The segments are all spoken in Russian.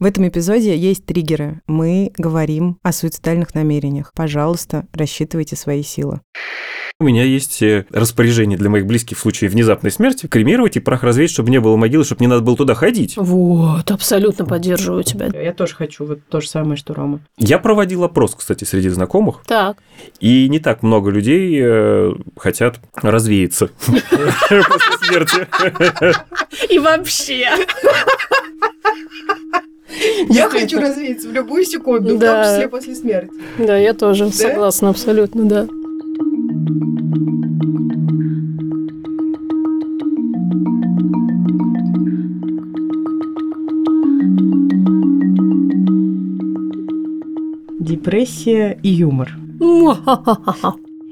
В этом эпизоде есть триггеры. Мы говорим о суицидальных намерениях. Пожалуйста, рассчитывайте свои силы. У меня есть э, распоряжение для моих близких в случае внезапной смерти кремировать и прах развеять, чтобы не было могилы, чтобы не надо было туда ходить. Вот, абсолютно поддерживаю тебя. Я тоже хочу вот то же самое, что Рома. Я проводил опрос, кстати, среди знакомых, Так, и не так много людей э, хотят развеяться после смерти. и вообще. Я хочу развеяться в любую секунду, в том числе после смерти. Да, я тоже согласна, абсолютно, да. Депрессия и юмор.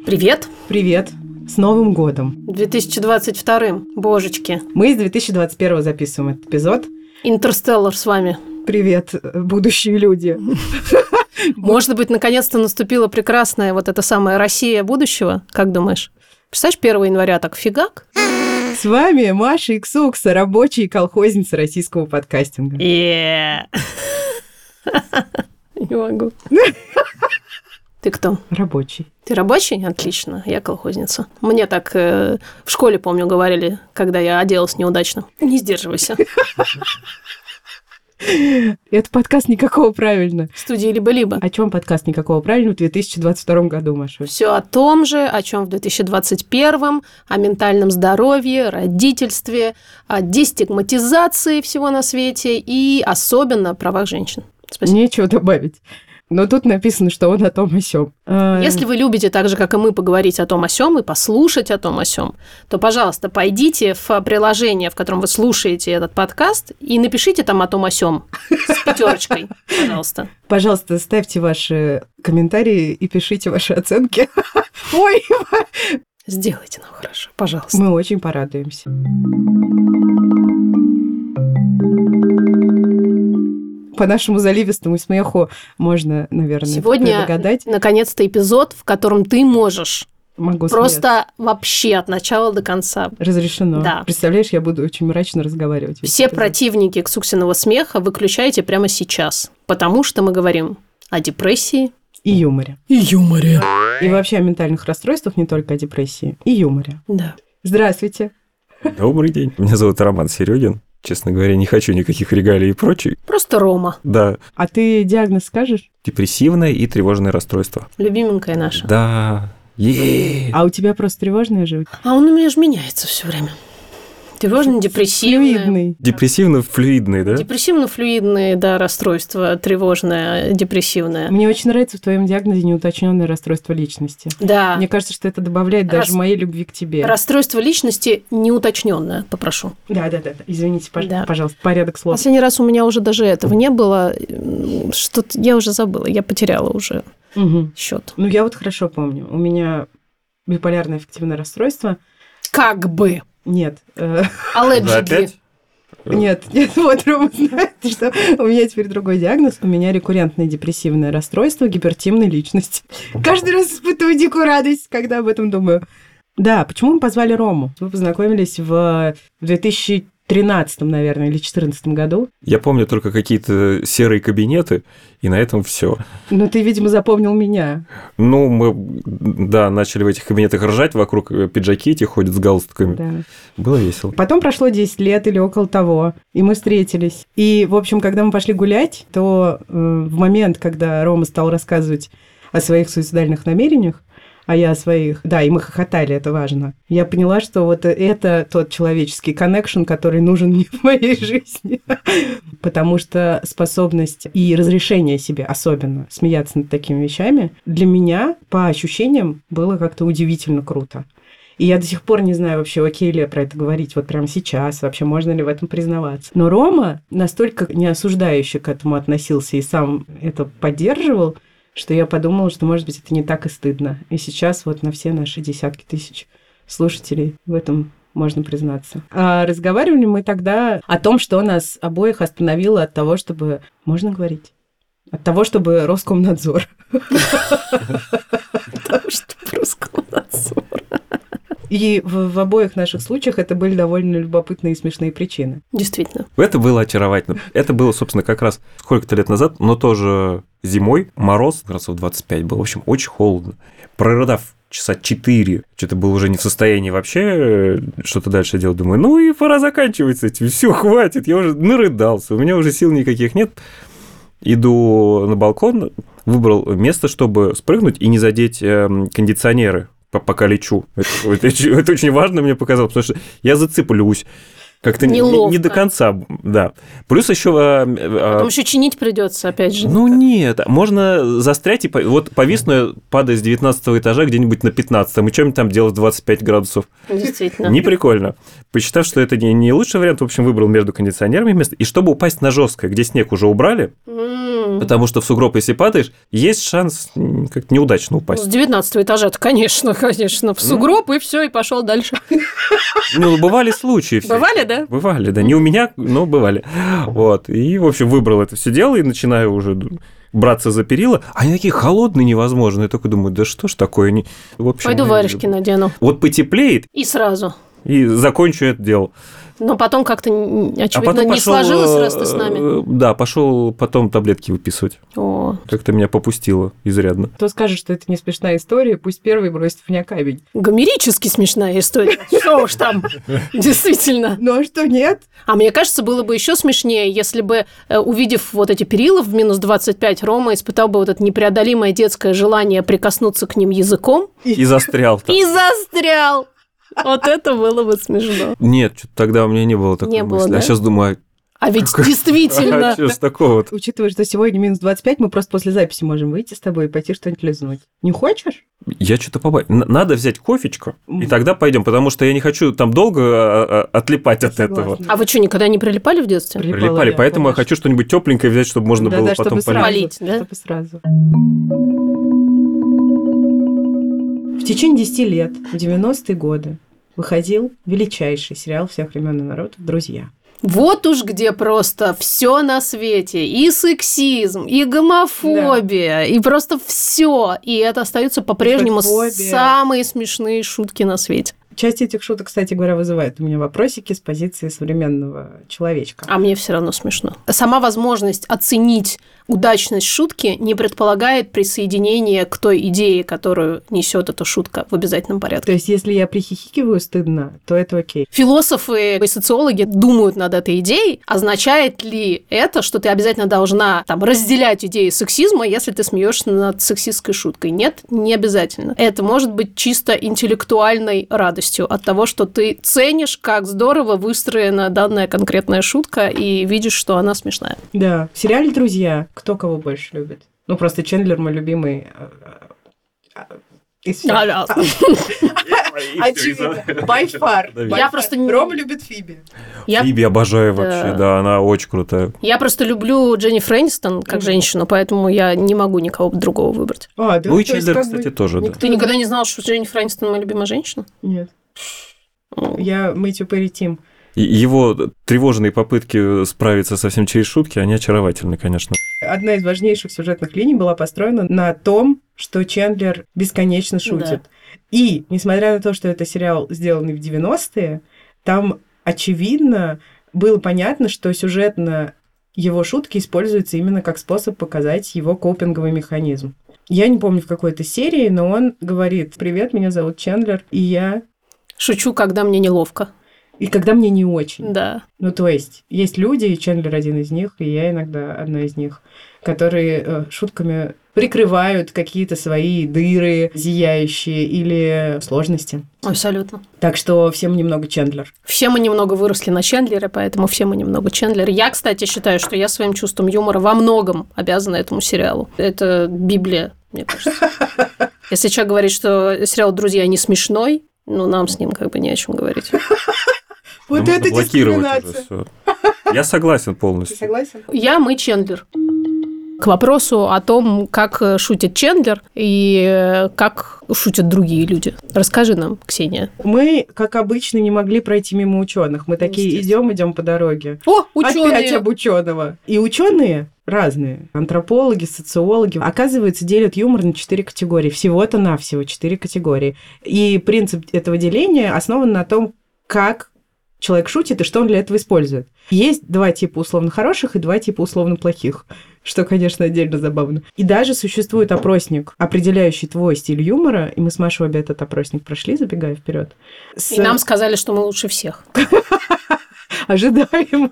Привет. Привет. С Новым годом. 2022 божечки. Мы из 2021 записываем этот эпизод. Интерстеллар с вами. Привет, будущие люди. Может быть, наконец-то наступила прекрасная вот эта самая Россия будущего, как думаешь? Представляешь, 1 января так фигак? С вами Маша Иксукса, рабочая и колхозница российского подкастинга. Не могу. Ты кто? Рабочий. Ты рабочий? Отлично, я колхозница. Мне так э, в школе, помню, говорили, когда я оделась неудачно. Не сдерживайся. Это подкаст никакого правильно. В студии либо-либо. О чем подкаст никакого правильно в 2022 году, Маша? Все о том же, о чем в 2021, о ментальном здоровье, родительстве, о дестигматизации всего на свете и особенно правах женщин. Спасибо. Нечего добавить. Но тут написано, что он о том о сём. А, Если вы любите так же, как и мы, поговорить о том о сём и послушать о том о сём, то, пожалуйста, пойдите в приложение, в котором вы слушаете этот подкаст, и напишите там о том о сём с пятерочкой, пожалуйста. Пожалуйста, ставьте ваши комментарии и пишите ваши оценки. Ой, Сделайте нам хорошо, пожалуйста. мы очень порадуемся. По нашему заливистому смеху можно, наверное, Сегодня, догадать. наконец-то, эпизод, в котором ты можешь Могу просто вообще от начала до конца. смеяться. разрешено. Да. Представляешь, я буду очень мрачно разговаривать. Все противники Ксуксиного смеха выключайте прямо сейчас, потому что мы говорим о депрессии И юморе. и юморе. И вообще о ментальных расстройствах, не только о депрессии. И юморе. Да. Здравствуйте. Добрый день. Меня зовут Роман Серегин. Честно говоря, не хочу никаких регалий и прочей. Просто Рома, Да, А ты диагноз скажешь? депрессивное и тревожное расстройство. любименькая наша. Да, е А у тебя просто тревожная же? А он у меня же меняется все время. Тревожно-депрессивное. Флюидный. Депрессивно-флюидный, да? Депрессивно-флюидные, да, расстройства, тревожное, депрессивное. Мне очень нравится в твоем диагнозе неуточненное расстройство личности. Да. Мне кажется, что это добавляет даже Рас- моей любви к тебе. Расстройство личности неуточненное, попрошу. Да, да, да, да. Извините, пож- Да. пожалуйста, порядок слов. Последний раз у меня уже даже этого не было. Что-то я уже забыла, я потеряла уже Мгм. счет. Ну, я вот хорошо помню. У меня биполярное аффективное расстройство. Как бы. Нет. э, Allegedly. опять? Нет, нет, вот Рома знает, что у меня теперь другой диагноз. У меня рекуррентное депрессивное расстройство гипертимной личности. Каждый раз испытываю дикую радость, когда об этом думаю. Да, почему мы позвали Рому? Мы познакомились в 2013, наверное, или 2014 году. Я помню только какие-то серые кабинеты, и на этом все. Но ты, видимо, запомнил меня. Ну, мы, да, начали в этих кабинетах ржать, вокруг э, пиджаки эти ходят с галстуками. Да. Было весело. Потом прошло 10 лет или около того, и мы встретились. И, в общем, когда мы пошли гулять, то э, в момент, когда Рома стал рассказывать о своих суицидальных намерениях, а я о своих, да, и мы хохотали, это важно. Я поняла, что вот это тот человеческий коннекшн, который нужен мне в моей жизни. Потому что способность и разрешение себе особенно смеяться над такими вещами для меня, по ощущениям, было как-то удивительно круто. И я до сих пор не знаю вообще, окей ли про это говорить вот прямо сейчас, вообще можно ли в этом признаваться. Но Рома настолько неосуждающе к этому относился и сам это поддерживал, что я подумала, что, может быть, это не так и стыдно. И сейчас вот на все наши десятки тысяч слушателей в этом можно признаться. А разговаривали мы тогда о том, что нас обоих остановило от того, чтобы... Можно говорить? От того, чтобы Роскомнадзор Потому что Роскомнадзор. И в, в обоих наших случаях это были довольно любопытные и смешные причины. Действительно. Это было очаровательно. Это было, собственно, как раз сколько-то лет назад, но тоже зимой, мороз, градусов 25 было, в общем, очень холодно. Прорыдав часа 4, что-то был уже не в состоянии вообще э, что-то дальше делать. Думаю, ну и пора заканчивать с этим. Все, хватит, я уже нарыдался, у меня уже сил никаких нет. Иду на балкон, выбрал место, чтобы спрыгнуть и не задеть эм, кондиционеры, пока лечу. Это, это очень- это очень важно мне показалось, потому что я зацеплюсь. Как-то не, не- до конца, да. Плюс еще... э, э, Потом еще чинить придется, опять же. ну нет, можно застрять и вот повисну падая с 19 этажа где-нибудь на 15 и что-нибудь там делать в 25 градусов. Действительно. Не прикольно. Посчитав, что это не, не лучший вариант, в общем, выбрал между кондиционерами место. И чтобы упасть на жесткое, где снег уже убрали, Потому что в сугроб, если падаешь, есть шанс м, как-то неудачно С упасть. 19 этажа-то, конечно, конечно. В сугроб, и все, и пошел дальше. Ну, бывали случаи. все. Бывали, да? Бывали, да. Не у меня, но бывали. Вот. И, в общем, выбрал это все дело и начинаю уже браться за перила. Они такие холодные невозможно. Я только думаю, да что ж такое? Не... В общем, Пойду э, варежки надену. Вот потеплеет, И сразу. и закончу это дело. Но потом как-то, А очевидно, потом не пошел, сложилось, раз ты с нами. э, Да, пошел потом таблетки выписывать. О, Как-то меня попустило изрядно. Кто скажет, что это не смешная история, пусть первый бросит в меня камень. гомерически смешная история. Что уж там, действительно. Ну а что, нет? А мне кажется, было бы еще смешнее, если бы, э, увидев вот эти перила в минус 25, Рома испытал бы вот это непреодолимое детское желание прикоснуться к ним языком И застрял там. и застрял. Вот это было бы смешно. Нет, что-то тогда у меня не было такой Не было, мысли. да? А сейчас думаю, А ведь Какой- действительно... а что ж такого-то? Учитывая, что сегодня минус 25, мы просто после записи можем выйти с тобой и пойти что-нибудь лизнуть. Не хочешь? Я что-то побоюсь. Надо взять кофечку, и тогда пойдем, потому что я не хочу там долго а, а, отлипать от этого. Согласна. А вы что, никогда не прилипали в детстве? Прилипала Прилипали, я, поэтому я конечно. хочу что-нибудь тепленькое взять, чтобы можно было Да-да, потом чтобы сразу, полить. Полить, да? Чтобы сразу. В течение 10 лет, в 90-е годы, выходил величайший сериал всех времен и народов «Друзья». Вот уж где просто все на свете. И сексизм, и гомофобия, и просто все. И это остаются по-прежнему самые смешные шутки на свете. Часть этих шуток, кстати говоря, вызывает у меня вопросики с позиции современного человечка. А мне все равно смешно. Сама возможность оценить удачность шутки не предполагает присоединение к той идее, которую несет эта шутка в обязательном порядке. То есть, если я прихихикиваю стыдно, то это окей. Философы и социологи думают над этой идеей. Означает ли это, что ты обязательно должна там, разделять идеи сексизма, если ты смеешься над сексистской шуткой? Нет, не обязательно. Это может быть чисто интеллектуальной радостью от того, что ты ценишь, как здорово выстроена данная конкретная шутка и видишь, что она смешная. Да. В сериале «Друзья» кто кого больше любит? Ну, просто Чендлер мой любимый э, э, из всех. А-ля. Очевидно. By far. Да, By Я far. просто не- Рома любит Фиби. Я Фиби обожаю Да. вообще, да, она очень крутая. Я просто люблю Дженни Фрэнистон как женщину, поэтому я не могу никого другого выбрать. А, да, Ну и Чендлер, кстати, тоже, да. Ты никогда не знал, что Дженни Фрэнистон моя любимая женщина? Нет. Ну, Я Мэтью Перри Тим. Его тревожные попытки справиться совсем через шутки, они очаровательны, конечно. Одна из важнейших сюжетных линий была построена на том, что Чендлер бесконечно шутит. И, несмотря на то, что это сериал, сделанный в 90-е, там, очевидно, было понятно, что сюжетно его шутки используются именно как способ показать его копинговый механизм. Я не помню в какой-то серии, но он говорит, привет, меня зовут Чендлер, и я... Шучу, когда мне неловко. И когда мне не очень. Да. Ну, то есть, есть люди, и Чендлер один из них, и я иногда одна из них, которые э, шутками прикрывают какие-то свои дыры зияющие или сложности. Абсолютно. Так что всем немного Чендлер. Все мы немного выросли на Чендлере, поэтому все мы немного Чендлер. Я, кстати, считаю, что я своим чувством юмора во многом обязана этому сериалу. Это Библия, мне кажется. Если человек говорит, что сериал «Друзья» не смешной, ну, нам с ним как бы не о чем говорить. Вот Ну, это уже дискриминация. всё. Я согласен Ты полностью. согласен? Я, мы, Чендлер. К вопросу о том, как э, шутит Чендлер и э, как шутят другие люди. Расскажи нам, Ксения. Мы, как обычно, не могли пройти мимо ученых. Мы такие идем, идем по дороге. О, Опять ученые! об ученого. И ученые разные. Антропологи, социологи, оказывается, делят юмор на четыре категории. Всего-то навсего четыре категории. И принцип этого деления основан на том, как человек шутит и что он для этого использует. Есть два типа условно хороших и два типа условно плохих, что, конечно, отдельно забавно. И даже существует опросник, определяющий твой стиль юмора, и мы с Машей обе этот опросник прошли, забегая вперед. С... И нам сказали, что мы лучше всех. Ожидаемо.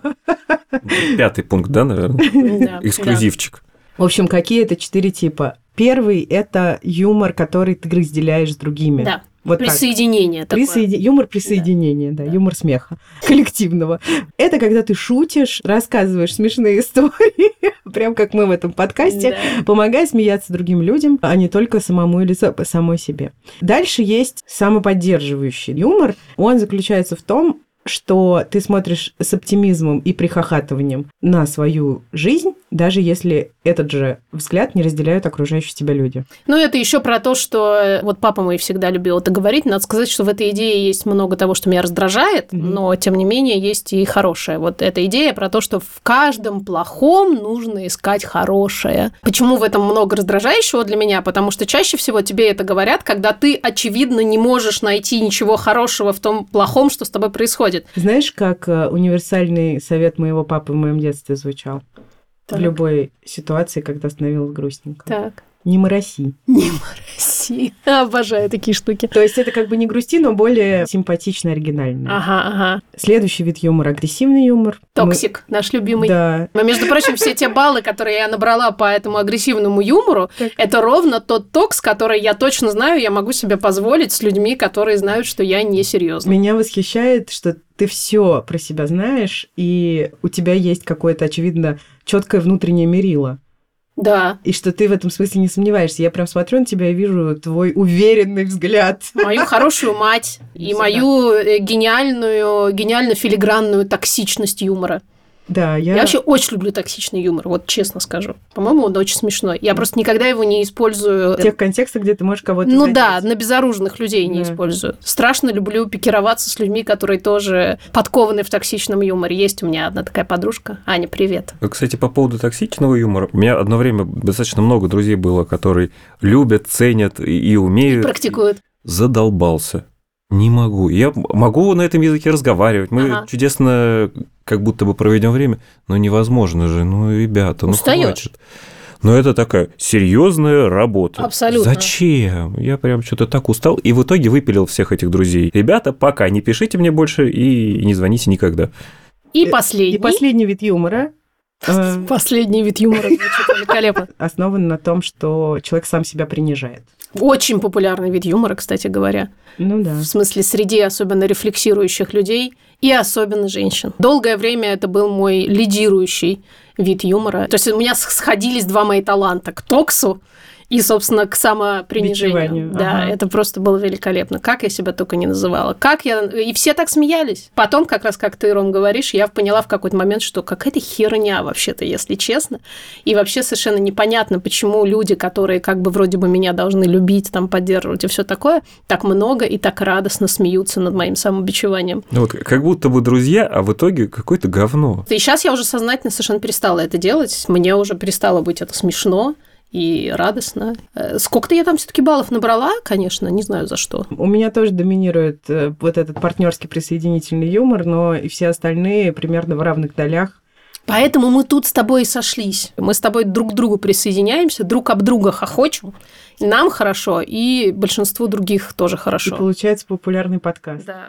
Пятый пункт, да, наверное? Эксклюзивчик. В общем, какие это четыре типа? Первый – это юмор, который ты разделяешь с другими. Да. Вот Присоединение так. такое. Присоеди... Юмор присоединения, да. да, юмор смеха коллективного. Это когда ты шутишь, рассказываешь смешные истории, прям как мы в этом подкасте, да. помогая смеяться другим людям, а не только самому или самой себе. Дальше есть самоподдерживающий юмор. Он заключается в том, что ты смотришь с оптимизмом и прихохатыванием на свою жизнь, даже если этот же взгляд не разделяют окружающие тебя люди. Ну, это еще про то, что э, вот папа мой всегда любил это говорить. Надо сказать, что в этой идее есть много того, что меня раздражает, mm-hmm. но тем не менее есть и хорошее. Вот эта идея про то, что в каждом плохом нужно искать хорошее. Почему в этом много раздражающего для меня? Потому что чаще всего тебе это говорят, когда ты, очевидно, не можешь найти ничего хорошего в том плохом, что с тобой происходит. Знаешь, как э, универсальный совет моего папы в моем детстве звучал? Так. В любой ситуации, когда становилось грустненько. Так. Не мороси. Не мороси. Обожаю такие штуки. То есть это как бы не грусти, но более симпатично, оригинально. Ага, ага. Следующий вид юмора – агрессивный юмор. Toxic, Мы... наш любимый. Да. Но, между прочим, все те баллы, которые я набрала по этому агрессивному юмору, так. это ровно тот токс, который я точно знаю, я могу себе позволить с людьми, которые знают, что я не серьезно. Меня восхищает, что ты все про себя знаешь, и у тебя есть какое-то, очевидно, четкое внутреннее мерило. Да. И что ты в этом смысле не сомневаешься. Я прям смотрю на тебя и вижу твой уверенный взгляд. Мою хорошую мать и мою э, гениальную, гениально филигранную токсичность юмора. Да, я... я вообще очень люблю токсичный юмор, вот честно скажу. По-моему, он очень смешной. Я просто никогда его не использую. В тех контекстах, где ты можешь кого-то Ну задеть. да, на безоружных людей не да. использую. Страшно люблю пикироваться с людьми, которые тоже подкованы в токсичном юморе. Есть у меня одна такая подружка. Аня, привет. Кстати, по поводу токсичного юмора. У меня одно время достаточно много друзей было, которые любят, ценят и умеют. Практикуют. Задолбался. Не могу. Я могу на этом языке разговаривать. Мы ага. чудесно как будто бы проведем время, но невозможно же. Ну, ребята, ну Устаёшь. хватит. Но это такая серьезная работа. Абсолютно. Зачем? Я прям что-то так устал. И в итоге выпилил всех этих друзей. Ребята, пока не пишите мне больше и не звоните никогда. И последний. И последний вид юмора э, Последний вид юмора звучит великолепно. Основан на том, что человек сам себя принижает. Очень популярный вид юмора, кстати говоря. Ну да. В смысле, среди особенно рефлексирующих людей и особенно женщин. Долгое время это был мой лидирующий вид юмора. То есть у меня сходились два мои таланта к токсу и, собственно, к самопринижению. Да, ага. это просто было великолепно. Как я себя только не называла. Как я... И все так смеялись. Потом, как раз как ты, Ром, говоришь, я поняла в какой-то момент, что какая-то херня вообще-то, если честно. И вообще совершенно непонятно, почему люди, которые как бы вроде бы меня должны любить, там, поддерживать и все такое, так много и так радостно смеются над моим самобичеванием. Ну, вот как будто бы друзья, а в итоге какое-то говно. И сейчас я уже сознательно совершенно перестала это делать. Мне уже перестало быть это смешно и радостно. Э, сколько-то я там все-таки баллов набрала, конечно, не знаю за что. У меня тоже доминирует э, вот этот партнерский присоединительный юмор, но и все остальные примерно в равных долях. Поэтому мы тут с тобой и сошлись. Мы с тобой друг к другу присоединяемся, друг об друга хохочем. И нам хорошо, и большинству других тоже хорошо. И получается популярный подкаст. Да.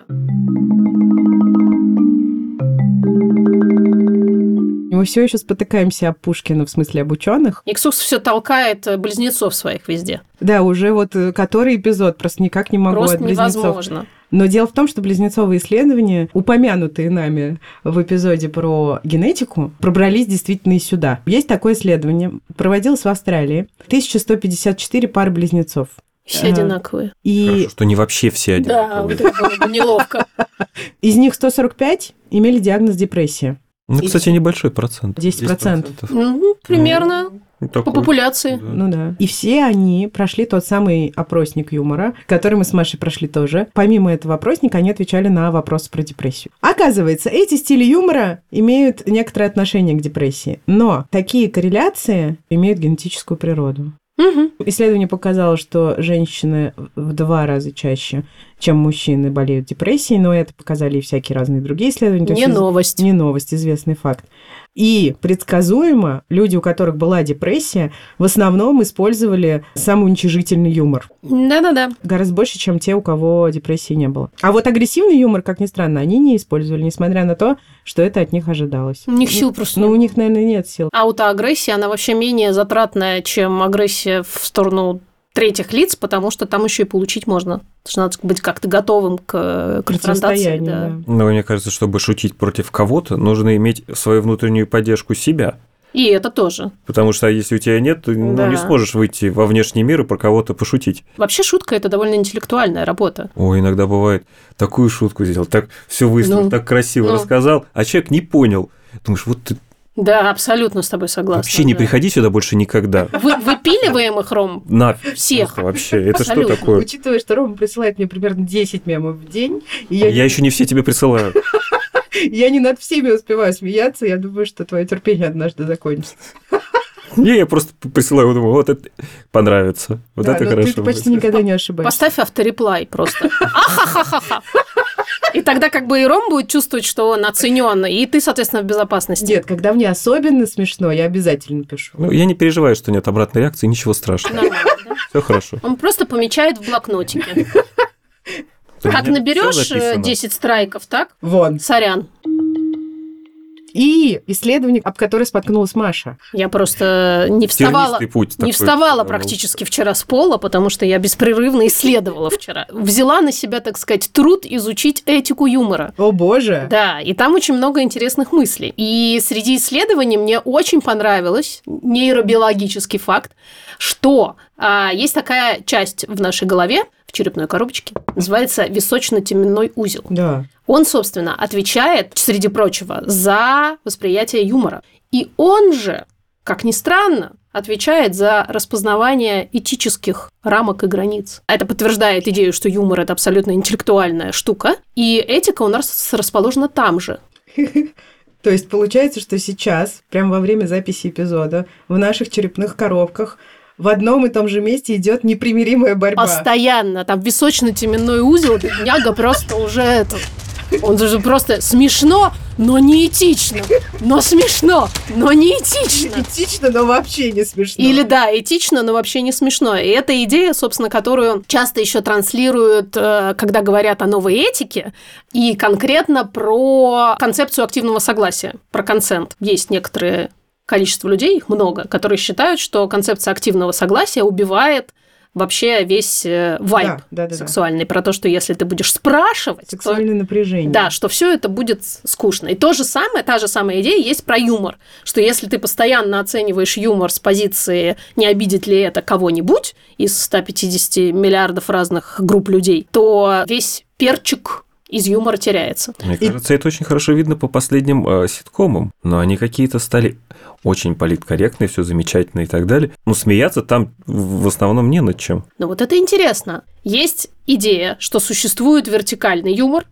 Мы все еще спотыкаемся об Пушкина, в смысле об ученых. Иксус все толкает э, близнецов своих везде. Да, уже вот э, который эпизод, просто никак не могу просто от близнецов. невозможно. Но дело в том, что близнецовые исследования, упомянутые нами в эпизоде про генетику, пробрались действительно и сюда. Есть такое исследование, проводилось в Австралии. 1154 пары близнецов. Все одинаковые. И... Хорошо, что не вообще все одинаковые. Да, вот это было бы неловко. Из них 145 имели диагноз депрессия. Ну, И- кстати, небольшой процент. 10%. Ну, примерно Ну, по такой. популяции. Да. Ну да. И все они прошли тот самый опросник юмора, который мы с Машей прошли тоже. Помимо этого опросника, они отвечали на вопросы про депрессию. Оказывается, эти стили юмора имеют некоторое отношение к депрессии. Но такие корреляции имеют генетическую природу. Мгм. Исследование показало, что женщины в два раза чаще, чем мужчины, болеют депрессией, но это показали и всякие разные другие исследования. То Не есть новость. не новость, известный факт. И предсказуемо люди, у которых была депрессия, в основном использовали самоуничижительный юмор. Да-да-да. Гораздо больше, чем те, у кого депрессии не было. А вот агрессивный юмор, как ни странно, они не использовали, несмотря на то, что это от них ожидалось. У них сил просто Ну, у них, наверное, нет сил. Аутоагрессия, она вообще менее затратная, чем агрессия в сторону третьих лиц, потому что там еще и получить можно. Потому что надо быть как-то готовым к конфронтации. Да. да. Но мне кажется, чтобы шутить против кого-то, нужно иметь свою внутреннюю поддержку себя. И это тоже. Потому что если у тебя нет, ты ну, Да. не сможешь выйти во внешний мир и про кого-то пошутить. Вообще шутка – это довольно интеллектуальная работа. Ой, иногда бывает, такую шутку сделал, так все выстроил, Ну, так красиво ну. рассказал, а человек не понял. Думаешь, вот ты Да, абсолютно с тобой согласна. вообще не да. приходи сюда больше никогда. Вы, выпиливаем их, Ром, Нафиг. всех. Просто Вообще, это что Абсолютно. такое? Учитывая, что Рома присылает мне примерно 10 мемов в день, и Я, я, еще не все тебе присылаю. я не над всеми успеваю смеяться, я думаю, что твое терпение однажды закончится. Не, я просто присылаю, думаю, вот это понравится. Вот Да, это но хорошо. Ты почти никогда не ошибаешься. Поставь автореплай просто. Ахахахаха. И тогда как бы и Ром будет чувствовать, что он оценен, и ты, соответственно, в безопасности. Нет, когда мне особенно смешно, я обязательно пишу. Ну, я не переживаю, что нет обратной реакции, ничего страшного. Нормально, да? Все хорошо. Он просто помечает в блокнотике. Как наберешь всё записано. 10 страйков, так? Вон. Сорян. И исследование, об которое споткнулась Маша. Я просто не вставала, путь не такой, вставала да, практически вчера с пола, потому что я беспрерывно исследовала вчера. Взяла на себя, так сказать, труд изучить этику юмора. О боже! Да, и там очень много интересных мыслей. И среди исследований мне очень понравилось нейробиологический факт, что а, есть такая часть в нашей голове, в черепной коробочке, называется височно-теменной узел. Да. Он, собственно, отвечает, среди прочего, за восприятие юмора. И он же, как ни странно, отвечает за распознавание этических рамок и границ. Это подтверждает идею, что юмор – это абсолютно интеллектуальная штука, и этика у нас расположена там же. То есть получается, что сейчас, прямо во время записи эпизода, в наших черепных коробках в одном и том же месте идет непримиримая борьба. Постоянно. Там височно-теменной узел, бедняга просто уже это... Он же просто смешно, но не этично. Но смешно, но не этично. Этично, но вообще не смешно. Или да, этично, но вообще не смешно. И это идея, собственно, которую часто еще транслируют, э, когда говорят о новой этике, и конкретно про концепцию активного согласия, про консент. Есть некоторые количество людей, их много, которые считают, что концепция активного согласия убивает вообще весь э, вайб Да, да, да, да. сексуальный, про то, что если ты будешь спрашивать, то Сексуальное напряжение. да, что все это будет скучно. И то же самое, та же самая идея есть про юмор, что если ты постоянно оцениваешь юмор с позиции не обидит ли это кого-нибудь из 150 миллиардов разных групп людей, то весь перчик из юмора теряется. Мне И- кажется, это очень хорошо видно по последним э, ситкомам. Но они какие-то стали очень политкорректные, все замечательно и так далее. Но смеяться там в в основном не над чем. Но вот это интересно. Есть идея, что существует вертикальный юмор.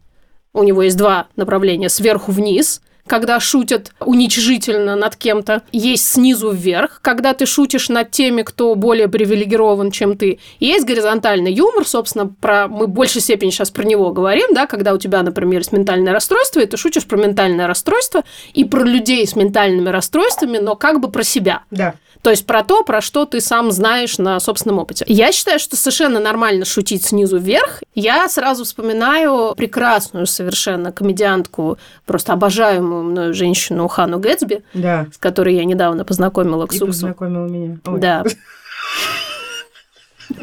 У него есть два направления сверху вниз, когда шутят уничижительно над кем-то. Есть снизу вверх, когда ты шутишь над теми, кто более привилегирован, чем ты. И есть горизонтальный юмор, собственно, про мы в большей степени сейчас про него говорим, да, когда у тебя, например, есть ментальное расстройство, и ты шутишь про ментальное расстройство и про людей с ментальными расстройствами, но как бы про себя. Да. То есть про то, про что ты сам знаешь на собственном опыте. Я считаю, что совершенно нормально шутить снизу вверх. Я сразу вспоминаю прекрасную совершенно комедиантку, просто обожаемую мною женщину Хану Гэтсби, Да. с которой я недавно познакомила И Ксуксу. познакомила меня. Ой. Да.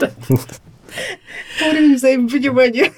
Уровень взаимопонимания.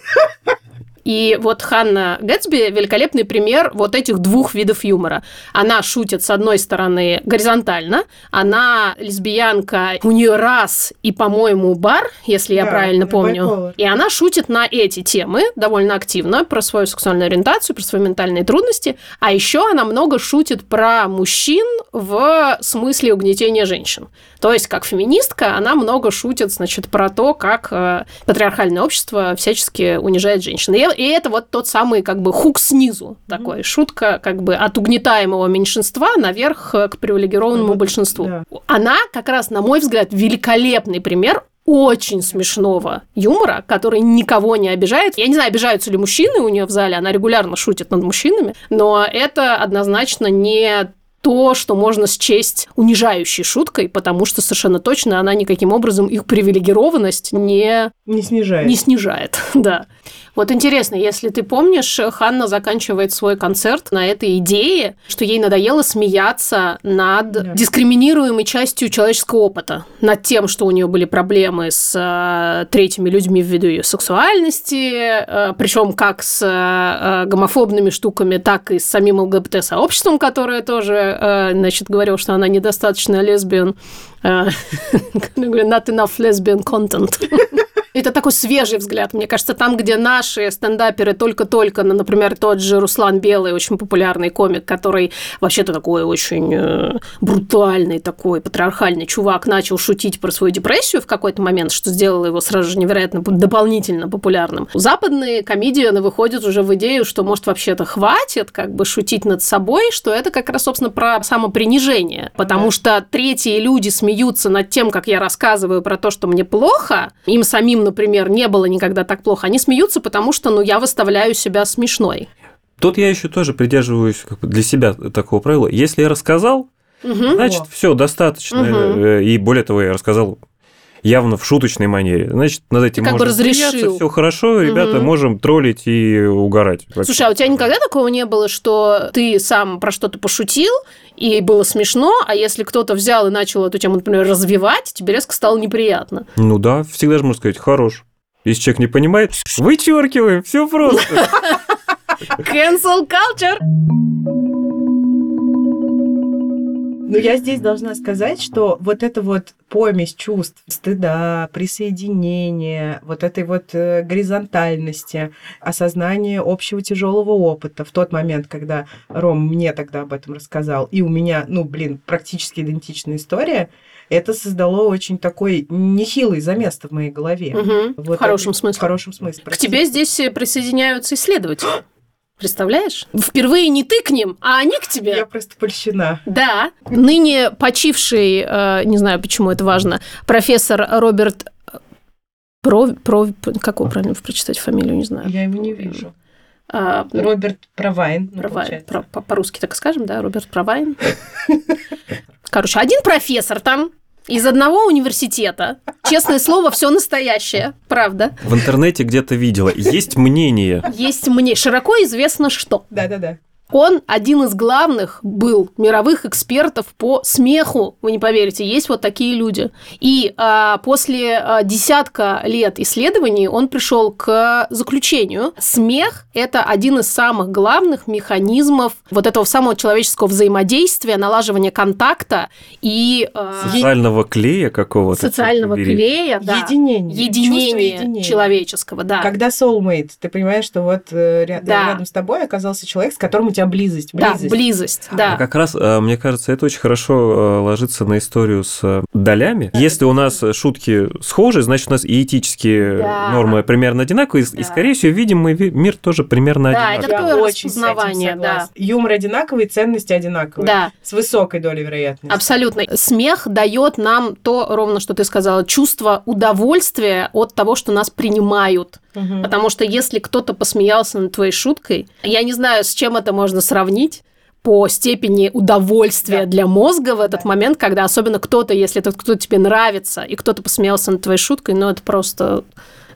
И вот Ханна Гэтсби великолепный пример вот этих двух видов юмора. Она шутит, с одной стороны, горизонтально, она лесбиянка, у нее раз и, по-моему, бар, если я Да, правильно помню. bipolar. И она шутит на эти темы довольно активно, про свою сексуальную ориентацию, про свои ментальные трудности. А еще она много шутит про мужчин в смысле угнетения женщин. То есть, как феминистка, она много шутит, значит, про то, как э, патриархальное общество всячески унижает женщин. И, и это вот тот самый, как бы, хук снизу такой, шутка, как бы, от угнетаемого меньшинства наверх э, к привилегированному Вот, большинству. да. Она, как раз, на мой взгляд, великолепный пример очень смешного юмора, который никого не обижает. Я не знаю, обижаются ли мужчины у нее в зале, она регулярно шутит над мужчинами, но это однозначно не то, что можно счесть унижающей шуткой, потому что совершенно точно она никаким образом их привилегированность не, Не снижает. не снижает. Да. Вот интересно, если ты помнишь, Ханна заканчивает свой концерт на этой идее, что ей надоело смеяться над Да. дискриминируемой частью человеческого опыта, над тем, что у нее были проблемы с э, третьими людьми ввиду ее сексуальности, причем как с э, гомофобными штуками, так и с самим ЛГБТ-сообществом, которое тоже, э, значит, говорил, что она недостаточно лесбиян. Э, Not enough lesbian content. Это такой свежий взгляд. Мне кажется, там, где наши стендаперы только-только, ну, например, тот же Руслан Белый, очень популярный комик, который вообще-то такой очень э, брутальный, такой патриархальный чувак, начал шутить про свою депрессию в какой-то момент, что сделало его сразу же невероятно дополнительно популярным. Западные комедианы выходят уже в идею, что, может, вообще-то хватит как бы шутить над собой, что это как раз, собственно, про самопринижение. Потому что третьи люди смеются над тем, как я рассказываю про то, что мне плохо, им самим, например, не было никогда так плохо. Они смеются, потому что, ну, я выставляю себя смешной. Тут я еще тоже придерживаюсь как бы для себя такого правила. Если я рассказал, Мгм. значит, все достаточно. Э, И более того, я рассказал явно в шуточной манере. Значит, над этим Ты как бы можно разрешил. все хорошо, ребята, Мгм. можем троллить и угорать. Вообще. Слушай, а у тебя никогда такого не было, что ты сам про что-то пошутил, и было смешно, а если кто-то взял и начал эту тему, например, развивать, тебе резко стало неприятно? Ну да, всегда же можно сказать, хорош. Если человек не понимает, вычеркиваем, все просто. Cancel culture! Но я здесь должна сказать, что вот эта вот помесь чувств, стыда, присоединения, вот этой вот э, горизонтальности, осознания общего тяжелого опыта в тот момент, когда Ром мне тогда об этом рассказал, и у меня, ну, блин, практически идентичная история, это создало очень такой нехилый замес в моей голове. Мгм. Вот В хорошем это- смысле. В хорошем смысле. К тебе здесь э, присоединяются исследователи. Представляешь? Впервые не ты к ним, а они к тебе. Я просто польщена. Да. Ныне почивший, э, не знаю, почему это важно, профессор Роберт э, Про, про, как его правильно прочитать фамилию, не знаю. Я его не вижу. А, Роберт Провайн. ну, Провайн. Про- по- По-русски так скажем, да, Роберт Провайн. Короче, один профессор там из одного университета. Честное слово, все настоящее, правда. В интернете где-то видела. Есть мнение. Есть мне широко известно, что Да-да-да. Он один из главных был мировых экспертов по смеху. Вы не поверите, есть вот такие люди. И а, после а, десятка лет исследований он пришел к заключению: смех это один из самых главных механизмов вот этого самого человеческого взаимодействия, налаживания контакта и а, Социального клея какого-то. социального клея, да. Единение. Единение единения. человеческого, да. Когда soulmate, ты понимаешь, что вот э, ря- Да. рядом с тобой оказался человек, с которым у тебя близость. Да, близость. близость, А да. как раз, э, мне кажется, это очень хорошо э, ложится на историю с э, долями. Если у нас шутки схожи, значит, у нас и этические Да. нормы примерно одинаковые, и, Да. скорее всего, видимый ви- мир тоже примерно Да, одинаковый. это такое очень распознавание, согласна. Юмор одинаковый, ценности одинаковые. Да, С высокой долей вероятности. абсолютно. Смех дает нам то, ровно что ты сказала, чувство удовольствия от того, что нас принимают. Мгм. Потому что если кто-то посмеялся над твоей шуткой, я не знаю, с чем это можно сравнить по степени удовольствия Да. для мозга в этот Да. момент, когда особенно кто-то, если этот кто-то тебе нравится, и кто-то посмеялся над твоей шуткой, ну это просто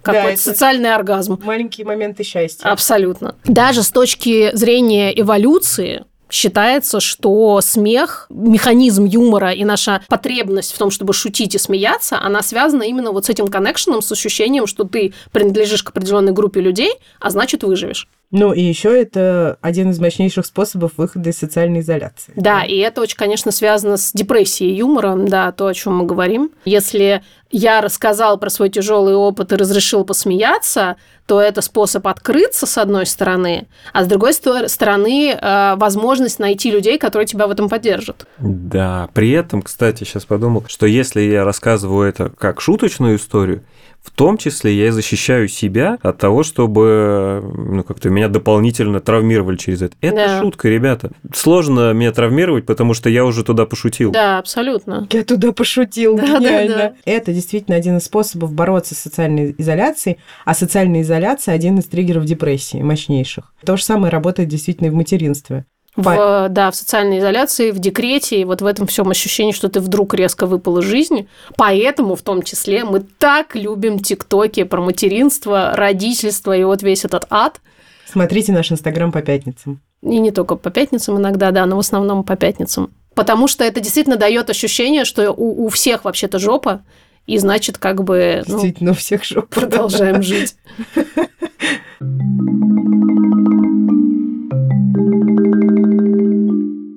какой-то это- социальный оргазм. Маленькие моменты счастья. Абсолютно. Даже с точки зрения эволюции, Считается, что смех, механизм юмора и наша потребность в том, чтобы шутить и смеяться, она связана именно вот с этим коннекшеном, с ощущением, что ты принадлежишь к определенной группе людей, а значит выживешь. Ну и еще это один из мощнейших способов выхода из социальной изоляции. Да, и это очень, конечно, связано с депрессией юмором, да, то, о чем мы говорим. Если я рассказал про свой тяжелый опыт и разрешил посмеяться, то это способ открыться, с одной стороны, а с другой стороны, э, возможность найти людей, которые тебя в этом поддержат. Да, при этом, кстати, сейчас подумал, что если я рассказываю это как шуточную историю, в том числе я защищаю себя от того, чтобы ну, как-то меня дополнительно травмировали через это. Это да. шутка, ребята. Сложно меня травмировать, потому что я уже туда пошутил. Да, абсолютно. Я туда пошутил, да, гениально. Да, да. Это действительно один из способов бороться с социальной изоляцией, а социальная изоляция один из триггеров депрессии, мощнейших. То же самое работает действительно и в материнстве в, да, в социальной изоляции, в декрете, и вот в этом всем ощущении, что ты вдруг резко выпал из жизни. Поэтому, в том числе, мы так любим тиктоки про материнство, родительство и вот весь этот ад. Смотрите наш инстаграм по пятницам. И не только по пятницам иногда, да, но в основном по пятницам. Потому что это действительно дает ощущение, что у, у всех вообще-то жопа, и значит, как бы... Ну, действительно, у всех жопа. Продолжаем жить.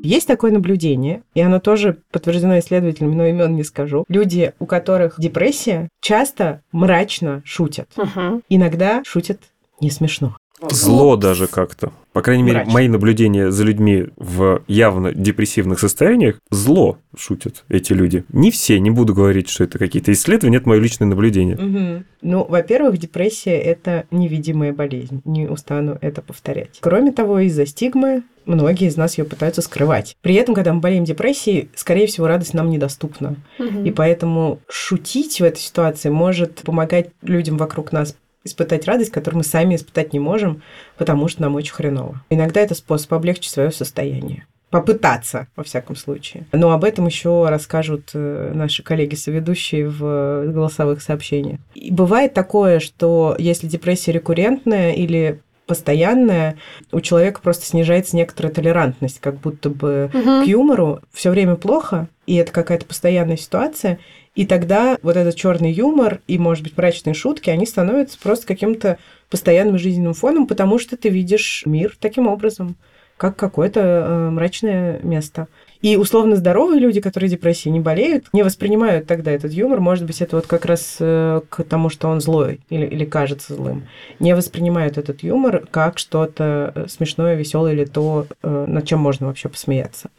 Есть такое наблюдение, и оно тоже подтверждено исследователями, но имен не скажу. Люди, у которых депрессия, часто мрачно шутят. Угу. Иногда шутят не смешно. Зло даже как-то. По крайней мере, мои наблюдения за людьми в явно депрессивных состояниях, зло шутят эти люди. Не все, не буду говорить, что это какие-то исследования, это мое личное наблюдение. Угу. Ну, во-первых, депрессия – это невидимая болезнь, не устану это повторять. Кроме того, из-за стигмы многие из нас ее пытаются скрывать. При этом, когда мы болеем депрессией, скорее всего, радость нам недоступна. Угу. И поэтому шутить в этой ситуации может помогать людям вокруг нас испытать радость, которую мы сами испытать не можем, потому что нам очень хреново. Иногда это способ облегчить свое состояние. Попытаться, во всяком случае. Но об этом еще расскажут э, наши коллеги-соведущие в голосовых сообщениях. И бывает такое, что если депрессия рекуррентная или постоянная, у человека просто снижается некоторая толерантность, как будто бы угу. к юмору все время плохо, и это какая-то постоянная ситуация, и тогда вот этот черный юмор и, может быть, мрачные шутки, они становятся просто каким-то постоянным жизненным фоном, потому что ты видишь мир таким образом, как какое-то э, мрачное место. И условно здоровые люди, которые депрессией не болеют, не воспринимают тогда этот юмор. Может быть, это вот как раз э, к тому, что он злой или, или кажется злым. Не воспринимают этот юмор как что-то э, смешное, веселое или то, над чем можно вообще посмеяться.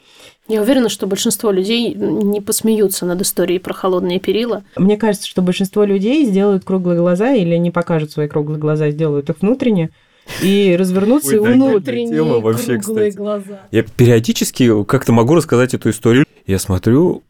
Я уверена, что большинство людей не посмеются над историей про холодные перила. Мне кажется, что большинство людей сделают круглые глаза или не покажут свои круглые глаза, сделают их внутренне, и развернуться и внутренние тема вообще, кстати. глаза. Я периодически как-то могу рассказать эту историю. Я смотрю,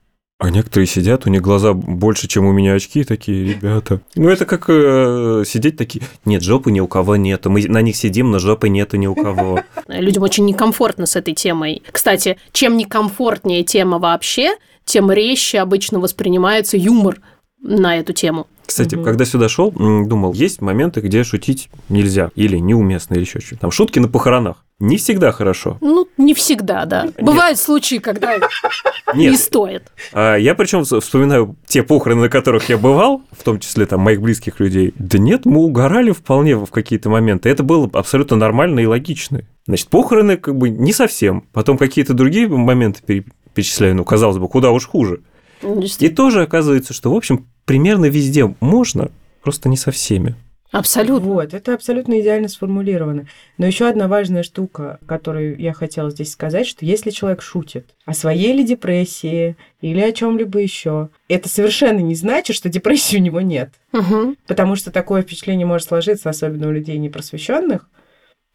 а некоторые сидят, у них глаза больше, чем у меня очки, такие ребята. Ну, это как э, сидеть такие, нет, жопы ни у кого нету, мы на них сидим, но жопы нету ни у кого. Людям очень некомфортно с этой темой. Кстати, чем некомфортнее тема вообще, тем резче обычно воспринимается юмор на эту тему. Кстати, угу. когда сюда шел, думал, есть моменты, где шутить нельзя или неуместно, или еще что-то. Там шутки на похоронах. Не всегда хорошо. Ну, не всегда, да. Нет. Бывают случаи, когда не стоит. А я причем вспоминаю те похороны, на которых я бывал, в том числе там моих близких людей. Да нет, мы угорали вполне в какие-то моменты. Это было абсолютно нормально и логично. Значит, похороны как бы не совсем. Потом какие-то другие моменты перечисляю, ну, казалось бы, куда уж хуже. И тоже оказывается, что, в общем, примерно везде можно, просто не со всеми. Абсолютно. Вот, это абсолютно идеально сформулировано. Но еще одна важная штука, которую я хотела здесь сказать, что если человек шутит о своей или депрессии или о чем-либо еще, это совершенно не значит, что депрессии у него нет. Угу. Потому что такое впечатление может сложиться, особенно у людей непросвещенных.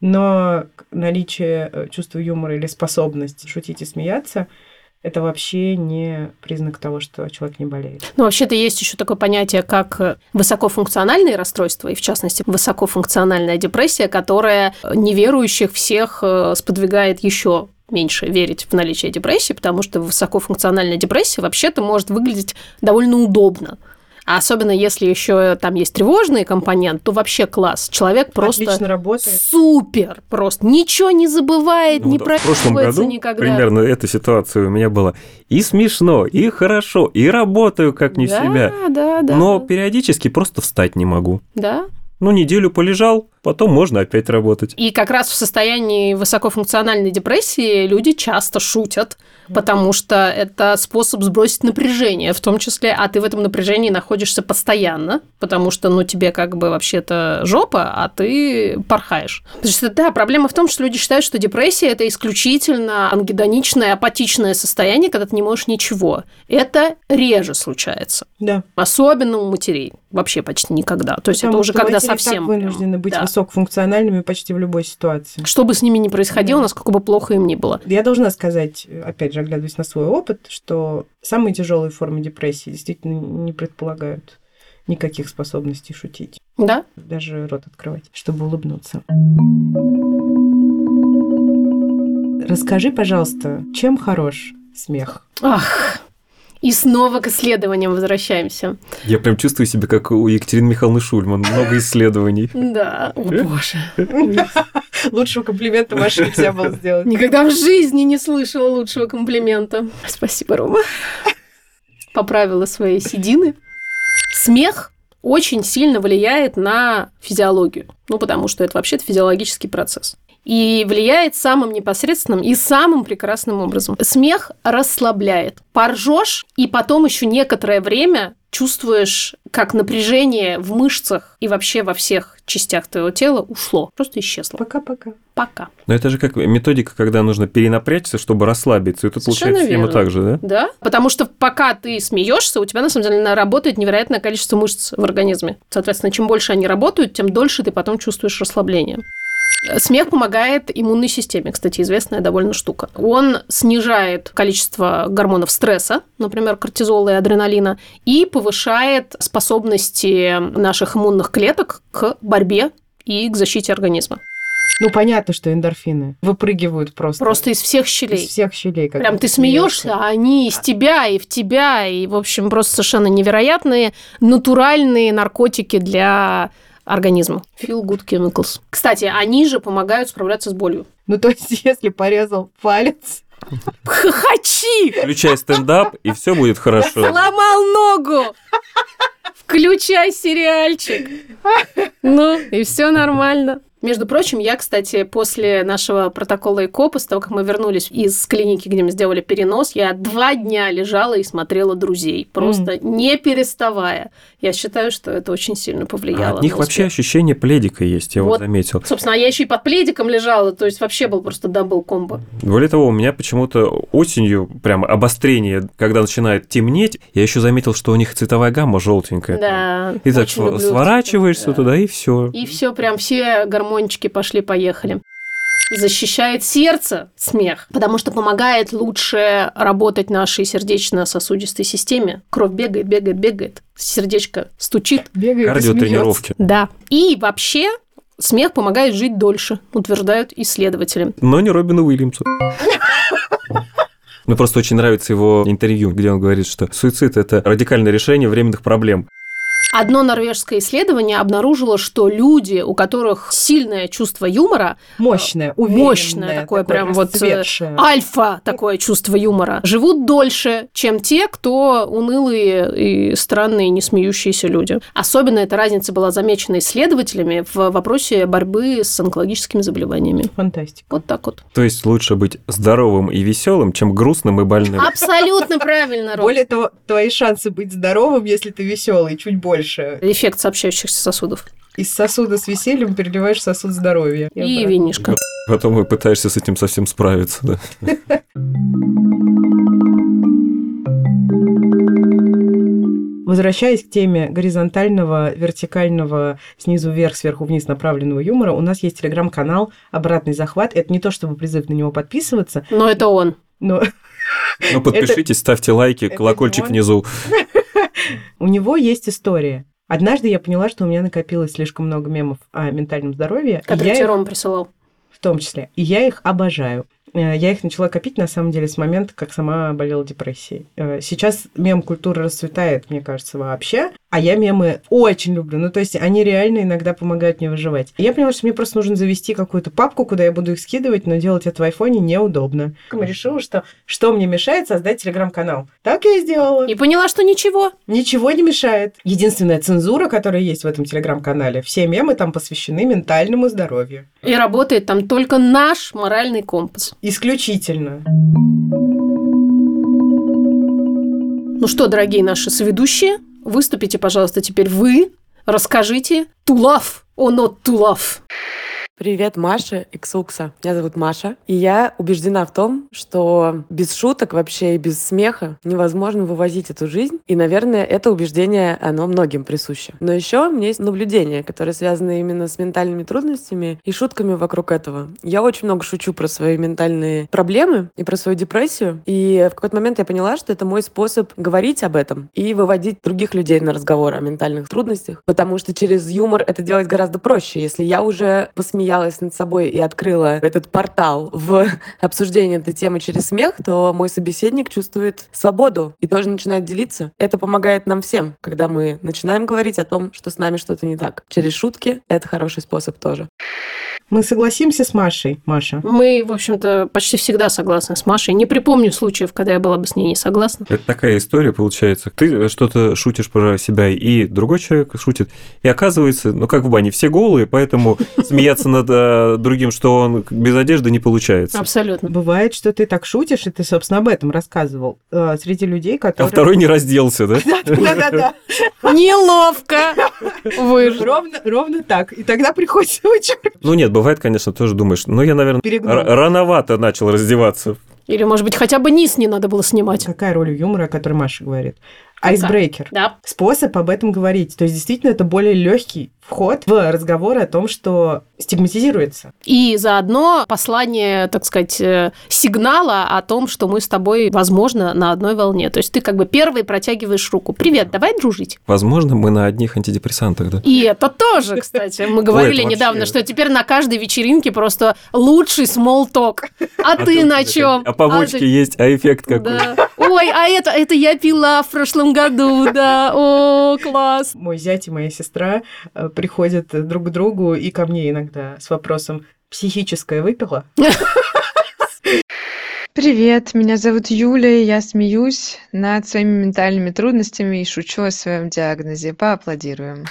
Но наличие э, чувства юмора или способность шутить и смеяться – это вообще не признак того, что человек не болеет. Ну, вообще-то есть еще такое понятие, как высокофункциональные расстройства, и в частности высокофункциональная депрессия, которая неверующих всех э, сподвигает еще меньше верить в наличие депрессии, потому что высокофункциональная депрессия вообще-то может выглядеть довольно удобно. А особенно если еще там есть тревожный компонент, то вообще класс. Человек просто Отлично работает. супер, просто ничего не забывает, Ну не да, в прошлом проебывается году никогда. примерно эта ситуация у меня была. И смешно, и хорошо, и работаю как не в да, себя. Да, да, Но да. периодически просто встать не могу. да. Ну, неделю полежал, потом можно опять работать. И как раз в состоянии высокофункциональной депрессии люди часто шутят, потому что это способ сбросить напряжение, в том числе, а ты в этом напряжении находишься постоянно, потому что, ну, тебе как бы вообще-то жопа, а ты порхаешь. Потому что, да, проблема в том, что люди считают, что депрессия – это исключительно ангидоничное, апатичное состояние, когда ты не можешь ничего. Это реже случается. Да. Особенно у матерей. Вообще почти никогда. То есть Потому это уже когда совсем... вынуждены быть да. Высокофункциональными почти в любой ситуации. Что бы с ними ни происходило, Да. насколько бы плохо им ни было. Я должна сказать, опять же, оглядываясь на свой опыт, что самые тяжелые формы депрессии действительно не предполагают никаких способностей шутить. Да? Даже рот открывать, чтобы улыбнуться. Расскажи, пожалуйста, чем хорош смех? Ах. И снова к исследованиям возвращаемся. Я прям чувствую себя, как у Екатерины Михайловны Шульман. Много исследований. Да. О, боже. Лучшего комплимента Маше нельзя было сделать. Никогда в жизни не слышала лучшего комплимента. Спасибо, Рома. Поправила свои седины. Смех очень сильно влияет на физиологию. Ну, потому что это вообще-то физиологический процесс. И влияет самым непосредственным и самым прекрасным образом. Смех расслабляет. Поржешь, и потом еще некоторое время чувствуешь, как напряжение в мышцах и вообще во всех частях твоего тела ушло. Просто исчезло. Пока-пока. Пока. Но это же как методика, когда нужно перенапрячься, чтобы расслабиться. И тут Совершенно получается верно. так же, да? Да, потому что пока ты смеешься, у тебя на самом деле работает невероятное количество мышц в организме. Соответственно, чем больше они работают, тем дольше ты потом чувствуешь расслабление. Смех помогает иммунной системе, кстати, известная довольно штука. Он снижает количество гормонов стресса, например, кортизола и адреналина, и повышает способности наших иммунных клеток к борьбе и к защите организма. Ну, понятно, что эндорфины выпрыгивают просто. Просто из всех щелей. из всех щелей. когда Прям ты смеешься. а они из тебя и в тебя, и, в общем, просто совершенно невероятные натуральные наркотики для организма. Feel good chemicals. Кстати, они же помогают справляться с болью. Ну, то есть, если порезал палец, Хачи! Включай стендап, и все будет хорошо. Сломал ногу! Включай сериальчик. Ну, и все нормально. Между прочим, я, кстати, после нашего протокола ЭКО, после того, как мы вернулись из клиники, где мы сделали перенос, я два дня лежала и смотрела «Друзей», просто не переставая. Я считаю, что это очень сильно А повлияло от них на вообще успех. ощущение пледика есть, я вот, Вот. заметил. Собственно, а я еще и под пледиком лежала, то есть вообще был просто double combo. Более того, у меня почему-то осенью прям обострение, когда начинает темнеть, я еще заметил, что у них цветовая гамма желтенькая. Да. И так сворачиваешься да. туда, и все. И все, прям все гормончики пошли-поехали. Защищает сердце смех, потому что помогает лучше работать нашей сердечно-сосудистой системе. Кровь бегает, бегает, бегает, сердечко стучит. бегает Кардиотренировки. Да. И вообще смех помогает жить дольше, утверждают исследователи. Но не Робину Уильямсу. Мне просто очень нравится его интервью, где он говорит, что суицид – это радикальное решение временных проблем. Одно норвежское исследование обнаружило, что люди, у которых сильное чувство юмора, Мощное, уверенное. мощное такое, прям вот, э, альфа такое чувство юмора, живут дольше, чем те, кто унылые и странные, не смеющиеся люди. Особенно эта разница была замечена исследователями в вопросе борьбы с онкологическими заболеваниями. Фантастика. Вот так вот. То есть лучше быть здоровым и веселым, чем грустным и больным. Абсолютно правильно, Ром. Более того, твои шансы быть здоровым, если ты веселый, чуть больше. Эффект сообщающихся сосудов. Из сосуда с весельем переливаешь сосуд здоровья. И винишко. Потом и пытаешься с этим совсем справиться. Да. Возвращаясь к теме горизонтального, вертикального, снизу вверх, сверху вниз направленного юмора, у нас есть телеграм-канал «Обратный захват». Это не то, чтобы призыв на него подписываться, Но это он. но Ну, подпишитесь, ставьте лайки, это колокольчик внизу. у него есть история. Однажды я поняла, что у меня накопилось слишком много мемов о ментальном здоровье, и Который я Ром присылал. в том числе. И я их обожаю. Э, Я их начала копить, на самом деле, с момента, как сама болела депрессией. Э, Сейчас мем-культура расцветает, мне кажется, вообще. А я мемы очень люблю. Ну, то есть они реально иногда помогают мне выживать. И я поняла, что мне просто нужно завести какую-то папку, куда я буду их скидывать, но делать это в айфоне неудобно. Я решила, что что мне мешает создать телеграм-канал. Так я и сделала. И поняла, что ничего. Ничего не мешает. Единственная цензура, которая есть в этом телеграм-канале, все мемы там посвящены ментальному здоровью. И работает там только наш моральный компас. Исключительно. Ну что, дорогие наши соведущие, выступите, пожалуйста, теперь вы. Расскажите to love or not to love. Привет, Маша Иксукса. Меня зовут Маша. И я убеждена в том, что без шуток вообще и без смеха невозможно вывозить эту жизнь. И, наверное, это убеждение, оно многим присуще. Но еще у меня есть наблюдения, которые связаны именно с ментальными трудностями и шутками вокруг этого. Я очень много шучу про свои ментальные проблемы и про свою депрессию. И в какой-то момент я поняла, что это мой способ говорить об этом и выводить других людей на разговор о ментальных трудностях. Потому что через юмор это делать гораздо проще. Если я уже посмеялась посмеялась над собой и открыла этот портал в обсуждение этой темы через смех, то мой собеседник чувствует свободу и тоже начинает делиться. Это помогает нам всем, когда мы начинаем говорить о том, что с нами что-то не так. Через шутки это хороший способ тоже. Мы согласимся с Машей, Маша? Мы, в общем-то, почти всегда согласны с Машей. Не припомню случаев, когда я была бы с ней не согласна. Это такая история получается. Ты что-то шутишь про себя, и другой человек шутит. И оказывается, ну как в бане, все голые, поэтому смеяться над э, другим, что он без одежды, не получается. Абсолютно. Бывает, что ты так шутишь, и ты, собственно, об этом рассказывал. Э, среди людей, А которые... второй не разделся, да? Да-да-да. Неловко. Вы. Ровно, так. И тогда приходится вычеркивать. Ну нет, бывает, конечно, тоже думаешь, ну я, наверное, Перегнул. рановато начал раздеваться. Или, может быть, хотя бы низ не надо было снимать. Какая роль юмора, о которой Маша говорит? Айсбрейкер. Да. Способ об этом говорить. То есть, действительно, это более легкий вход в разговор о том, что стигматизируется. И заодно послание, так сказать, э, сигнала о том, что мы с тобой, возможно, на одной волне. То есть ты как бы первый протягиваешь руку. Привет, давай дружить. Возможно, мы на одних антидепрессантах, да? И это тоже, кстати. Мы говорили недавно, что теперь на каждой вечеринке просто лучший small talk. А, ты на чем? А побочки есть, а эффект какой? Ой, а это, это я пила в прошлом году, да. О, класс. Мой зять и моя сестра э, приходят друг к другу и ко мне иногда с вопросом «психическое выпила?» Привет, меня зовут Юля, и я смеюсь над своими ментальными трудностями и шучу о своем диагнозе. Поаплодируем.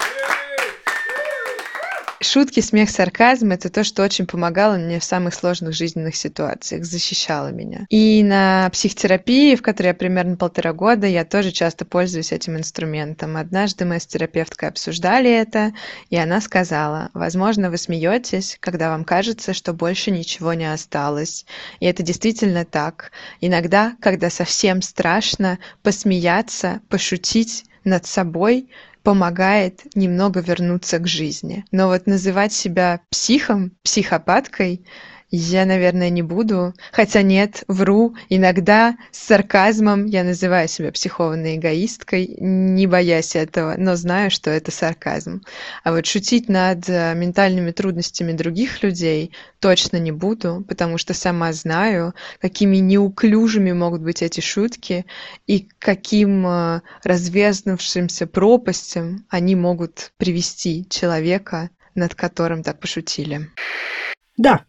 Шутки, смех, сарказм – это то, что очень помогало мне в самых сложных жизненных ситуациях, защищало меня. И на психотерапии, в которой я примерно полтора года, я тоже часто пользуюсь этим инструментом. Однажды мы с терапевткой обсуждали это, и она сказала, возможно, вы смеетесь, когда вам кажется, что больше ничего не осталось. И это действительно так. Иногда, когда совсем страшно, посмеяться, пошутить над собой помогает немного вернуться к жизни. Но вот называть себя психом, психопаткой я, наверное, не буду. Хотя нет, вру. Иногда с сарказмом я называю себя психованной эгоисткой, не боясь этого, но знаю, что это сарказм. А вот шутить над э, ментальными трудностями других людей точно не буду, потому что сама знаю, какими неуклюжими могут быть эти шутки и каким э, разверзнувшимся пропастям они могут привести человека, над которым так пошутили. Да,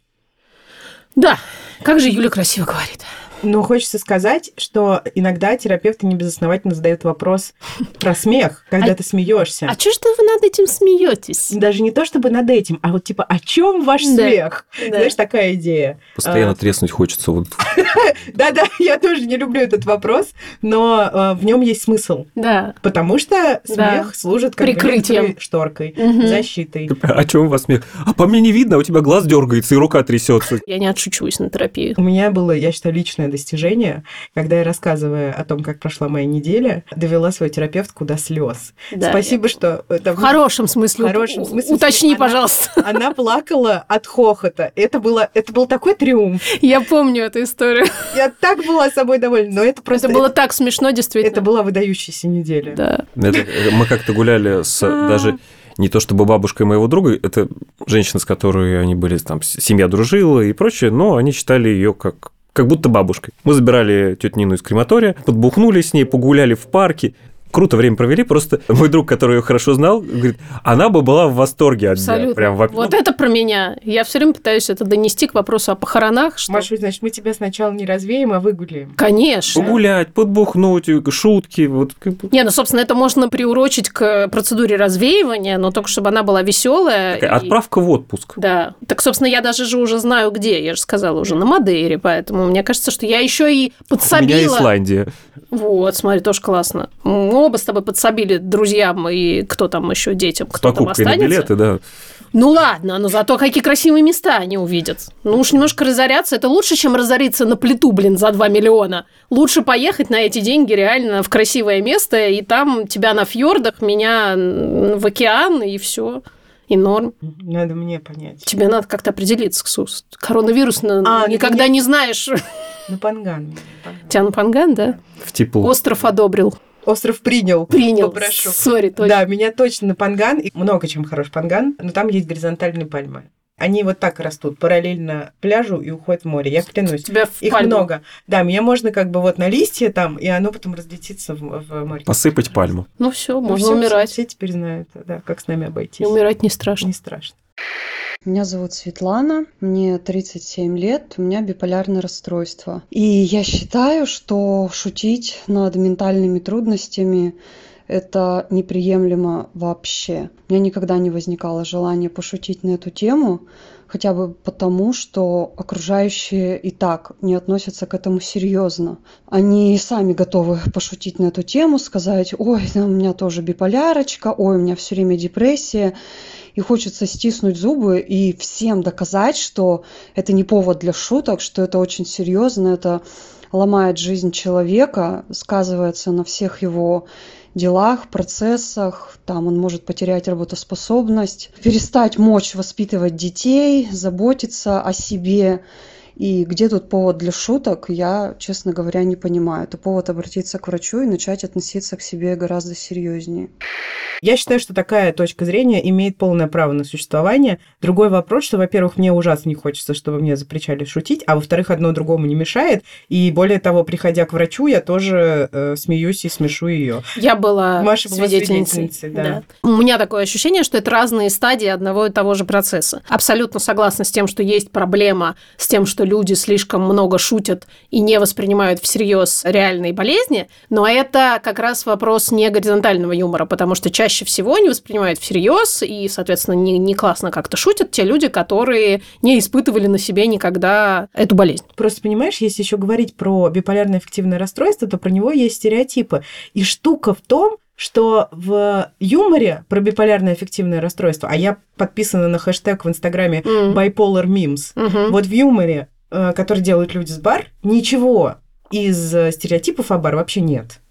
Да, как же Юля красиво говорит. Но хочется сказать, что иногда терапевты небезосновательно задают вопрос про смех, когда А- ты смеешься. А что ж вы над этим смеетесь? Даже не то чтобы над этим, а вот типа о чем ваш Да. смех? Да. Знаешь, такая идея. Постоянно А, треснуть хочется. Вот. Да-да, я тоже не люблю этот вопрос, но э, в нем есть смысл. Да. Потому что смех служит как бы Прикрытием. шторкой, защитой. О чем у вас смех? А по мне не видно, а у тебя глаз дергается и рука трясется. Я не отшучусь на терапию. У меня было, я считаю, личное достижение, когда я, рассказывая о том, как прошла моя неделя, довела свою терапевтку до слез. Да. Спасибо, что... это- В хорошем смысле. В хорошем смысле, Уточни, она- пожалуйста. Она плакала от хохота. Это, было, это был такой триумф. Я помню эту историю. Я так была собой довольна. Но это просто... Это было так смешно, действительно. это была выдающаяся неделя. Да. Это- э, мы как-то гуляли с даже не то чтобы бабушкой моего друга, это женщина, с которой они были, там, семья дружила и прочее, но они считали ее как как будто бабушкой. Мы забирали тетю Нину из крематория, подбухнули с ней, погуляли в парке. Круто время провели, просто мой друг, который ее хорошо знал, говорит, она бы была в восторге от меня. Абсолютно. Прям в- Вот это про меня. Я все время пытаюсь это донести к вопросу о похоронах. Что... Маша, значит, мы тебя сначала не развеем, а выгуляем. Конечно. Погулять, подбухнуть, шутки, вот. Не, ну, собственно, это можно приурочить к процедуре развеивания, но только чтобы она была веселая. Такая Отправка в отпуск. Да. Так, собственно, я даже же уже знаю, где. Я же сказала уже на Мадейре, поэтому мне кажется, что я еще и У меня подсобила. Исландия. Вот, смотри, тоже классно. Мы оба с тобой подсобили друзьям и кто там еще детям, С кто там покупкой на останется. билеты, да. Ну ладно, но зато какие красивые места они увидят. Ну уж немножко разоряться, это лучше, чем разориться на плиту, блин, за 2 миллиона. Лучше поехать на эти деньги реально в красивое место, и там тебя на фьордах, меня в океан, и все. И норм. Надо мне понять. Тебе надо как-то определиться, Ксус. Коронавирус А, никогда меня- не знаешь. На Панган. Панган. Тянпанган, да? В тепло. Остров одобрил. Остров принял. Принял. Попрошу. Sorry, точно. Да, меня точно на Панган. И много чем хорош Панган, но там есть горизонтальные пальмы. Они вот так растут, параллельно пляжу и уходят в море. Я клянусь. У тебя в Их пальму. много. Да, меня можно как бы вот на листья там, и оно потом разлетится в, в море. Посыпать пальму. Ну все, Ну, можно всё, умирать. Все теперь знают, да, как с нами обойтись. И умирать не страшно. Не страшно. Меня зовут Светлана, мне 37 лет, у меня биполярное расстройство. И я считаю, что шутить над ментальными трудностями это неприемлемо вообще. У меня никогда не возникало желания пошутить на эту тему, хотя бы потому, что окружающие и так не относятся к этому серьезно. Они сами готовы пошутить на эту тему, сказать, ой, у меня тоже биполярочка, ой, у меня все время депрессия. И хочется стиснуть зубы и всем доказать, что это не повод для шуток, что это очень серьезно, это ломает жизнь человека, сказывается на всех его делах, процессах, там он может потерять работоспособность, перестать мочь воспитывать детей, заботиться о себе. И где тут повод для шуток, я, честно говоря, не понимаю. Это повод обратиться к врачу и начать относиться к себе гораздо серьезнее. Я считаю, что такая точка зрения имеет полное право на существование. Другой вопрос, что, во-первых, мне ужасно не хочется, чтобы мне запрещали шутить, а во-вторых, одно другому не мешает. И более того, приходя к врачу, я тоже э, смеюсь и смешу ее. Я была Маша была свидетельницей. свидетельницей, да. У меня такое ощущение, что это разные стадии одного и того же процесса. Абсолютно согласна с тем, что есть проблема с тем, что люди слишком много шутят и не воспринимают всерьез реальные болезни, но это как раз вопрос не горизонтального юмора, потому что чаще всего не воспринимают всерьез и, соответственно, не, не классно как-то шутят те люди, которые не испытывали на себе никогда эту болезнь. Просто понимаешь, если еще говорить про биполярное эффективное расстройство, то про него есть стереотипы. И штука в том, что в юморе про биполярное эффективное расстройство, а я подписана на хэштег в Инстаграме М. bipolar memes, Мгм. вот в юморе, э, который делают люди с бар, ничего из э, стереотипов о бар вообще нет.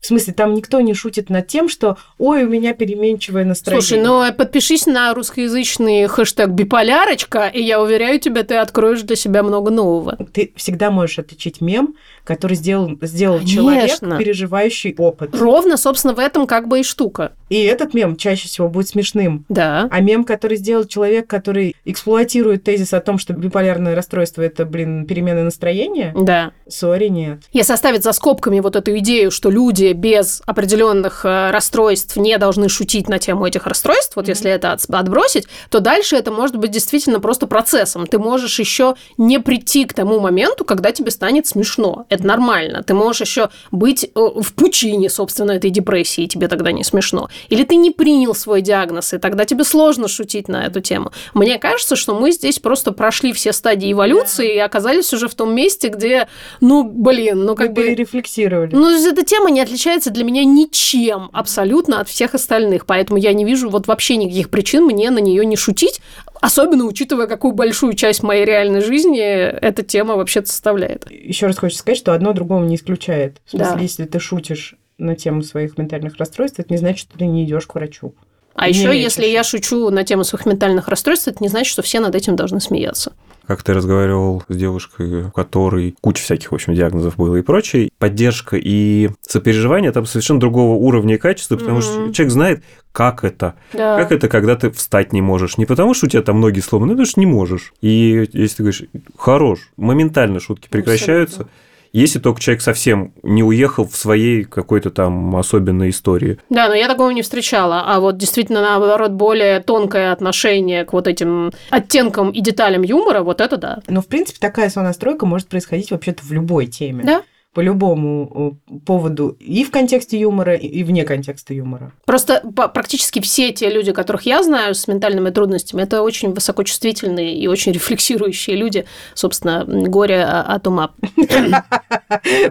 В смысле, там никто не шутит над тем, что «Ой, у меня переменчивое настроение». Слушай, ну подпишись на русскоязычный хэштег «биполярочка», и я уверяю тебя, ты откроешь для себя много нового. Ты всегда можешь отличить мем, который сделал, сделал Конечно. человек, переживающий опыт. Ровно, собственно, в этом как бы и штука. И этот мем чаще всего будет смешным. Да. А мем, который сделал человек, который эксплуатирует тезис о том, что биполярное расстройство – это, блин, перемена настроения, Да. сори, нет. Если оставить за скобками вот эту идею, что люди без определенных э, расстройств не должны шутить на тему этих расстройств, вот Мгм. если это от- отбросить, то дальше это может быть действительно просто процессом. Ты можешь еще не прийти к тому моменту, когда тебе станет смешно. Это нормально. Ты можешь еще быть э, в пучине, собственно, этой депрессии, и тебе тогда не смешно. Или ты не принял свой диагноз, и тогда тебе сложно шутить на эту тему. Мне кажется, что мы здесь просто прошли все стадии эволюции и оказались уже в том месте, где, ну, блин, ну как Мы бы... перерефлексировали. Ну, эта тема не отличается для меня ничем абсолютно от всех остальных, поэтому я не вижу вот вообще никаких причин мне на нее не шутить, особенно учитывая, какую большую часть моей реальной жизни эта тема вообще-то составляет. Еще раз хочу сказать, что одно другому не исключает. В смысле, Да. если ты шутишь на тему своих ментальных расстройств, это не значит, что ты не идешь к врачу. А еще, лечишь. если я шучу на тему своих ментальных расстройств, это не значит, что все над этим должны смеяться. Как ты разговаривал с девушкой, у которой куча всяких, в общем, диагнозов было и прочее, поддержка и сопереживание там совершенно другого уровня и качества, потому что Мгм. человек знает, как это. Да. Как это, когда ты встать не можешь? Не потому, что у тебя там ноги сломаны, потому что не можешь. И если ты говоришь, хорош, моментально шутки прекращаются. Если только человек совсем не уехал в своей какой-то там особенной истории. Да, но я такого не встречала. А вот действительно, наоборот, более тонкое отношение к вот этим оттенкам и деталям юмора, вот это да. Но, в принципе, такая сонастройка может происходить вообще-то в любой теме. Да. По любому э, поводу и в контексте юмора, и вне контекста юмора. Просто практически все те люди, которых я знаю с ментальными трудностями, это очень высокочувствительные и очень рефлексирующие люди, собственно, горе от ума.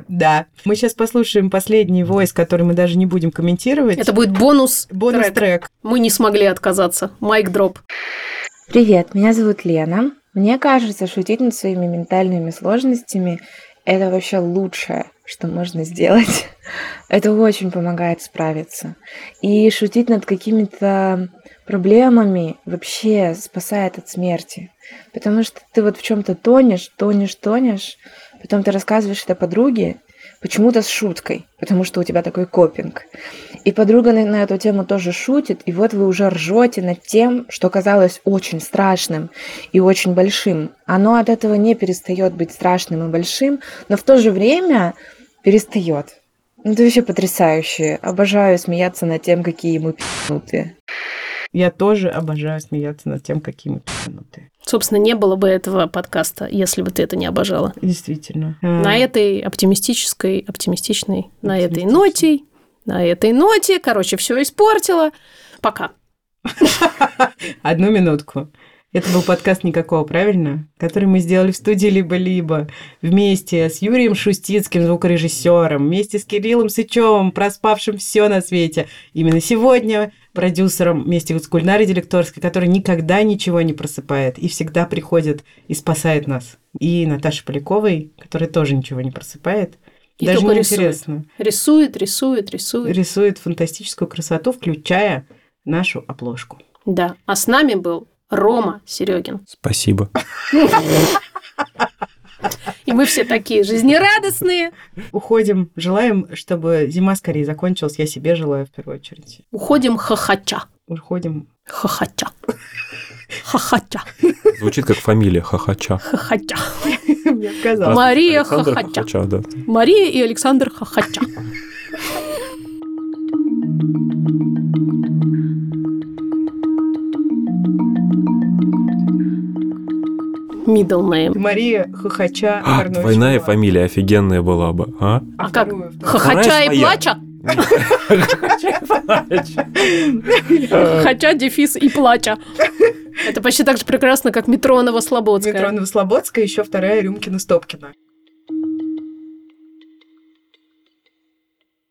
Да. Мы сейчас послушаем последний войс, который мы даже не будем комментировать. Это будет бонус бонус трек. трек. Мы не смогли отказаться. Майк дроп. Привет, меня зовут Лена. Мне кажется, шутить над своими ментальными сложностями – это вообще лучшее, что можно сделать. Это очень помогает справиться. И шутить над какими-то проблемами вообще спасает от смерти. Потому что ты вот в чем-то тонешь, тонешь, тонешь, потом ты рассказываешь это подруге, почему-то с шуткой, потому что у тебя такой копинг. И подруга на, на эту тему тоже шутит, и вот вы уже ржете над тем, что казалось очень страшным и очень большим. Оно от этого не перестает быть страшным и большим, но в то же время перестает. Ну, это вообще потрясающе. Обожаю смеяться над тем, какие мы пи***нутые. Я тоже обожаю смеяться над тем, какие мы пи***нутые. Собственно, не было бы этого подкаста, если бы ты это не обожала. Действительно. На этой оптимистической, оптимистичной, на этой Оптимистичной. ноте, на этой ноте, короче, все испортила. Пока. Одну минутку. Это был подкаст «Никакого», правильно? Который мы сделали в студии «Либо-либо» вместе с Юрием Шустицким, звукорежиссером, вместе с Кириллом Сычевым, проспавшим все на свете. Именно сегодня продюсером вместе с Гульнарой Делекторской, который никогда ничего не просыпает и всегда приходит и спасает нас. И Наташей Поляковой, которая тоже ничего не просыпает. И Даже только не рисует. интересно. Рисует, рисует, рисует. Рисует фантастическую красоту, включая нашу обложку. Да. А с нами был Рома Серегин. Спасибо. И мы все такие жизнерадостные. Уходим. Желаем, чтобы зима скорее закончилась. Я себе желаю в первую очередь. Уходим хохоча. Уходим. Хохоча. Хохоча. Звучит как фамилия Хахача. Хохоча. Мне казалось. Мария Александр Хохоча. Хохоча, да. Мария и Александр Хохоча. Middle name. Мария Хохоча А, двойная фамилия офигенная была бы, а? А как? вторую. Хохоча и плача? Хохоча, дефис и плача. Это почти так же прекрасно, как Митронова Слободская. Митронова Слободская, еще вторая Рюмкина Стопкина.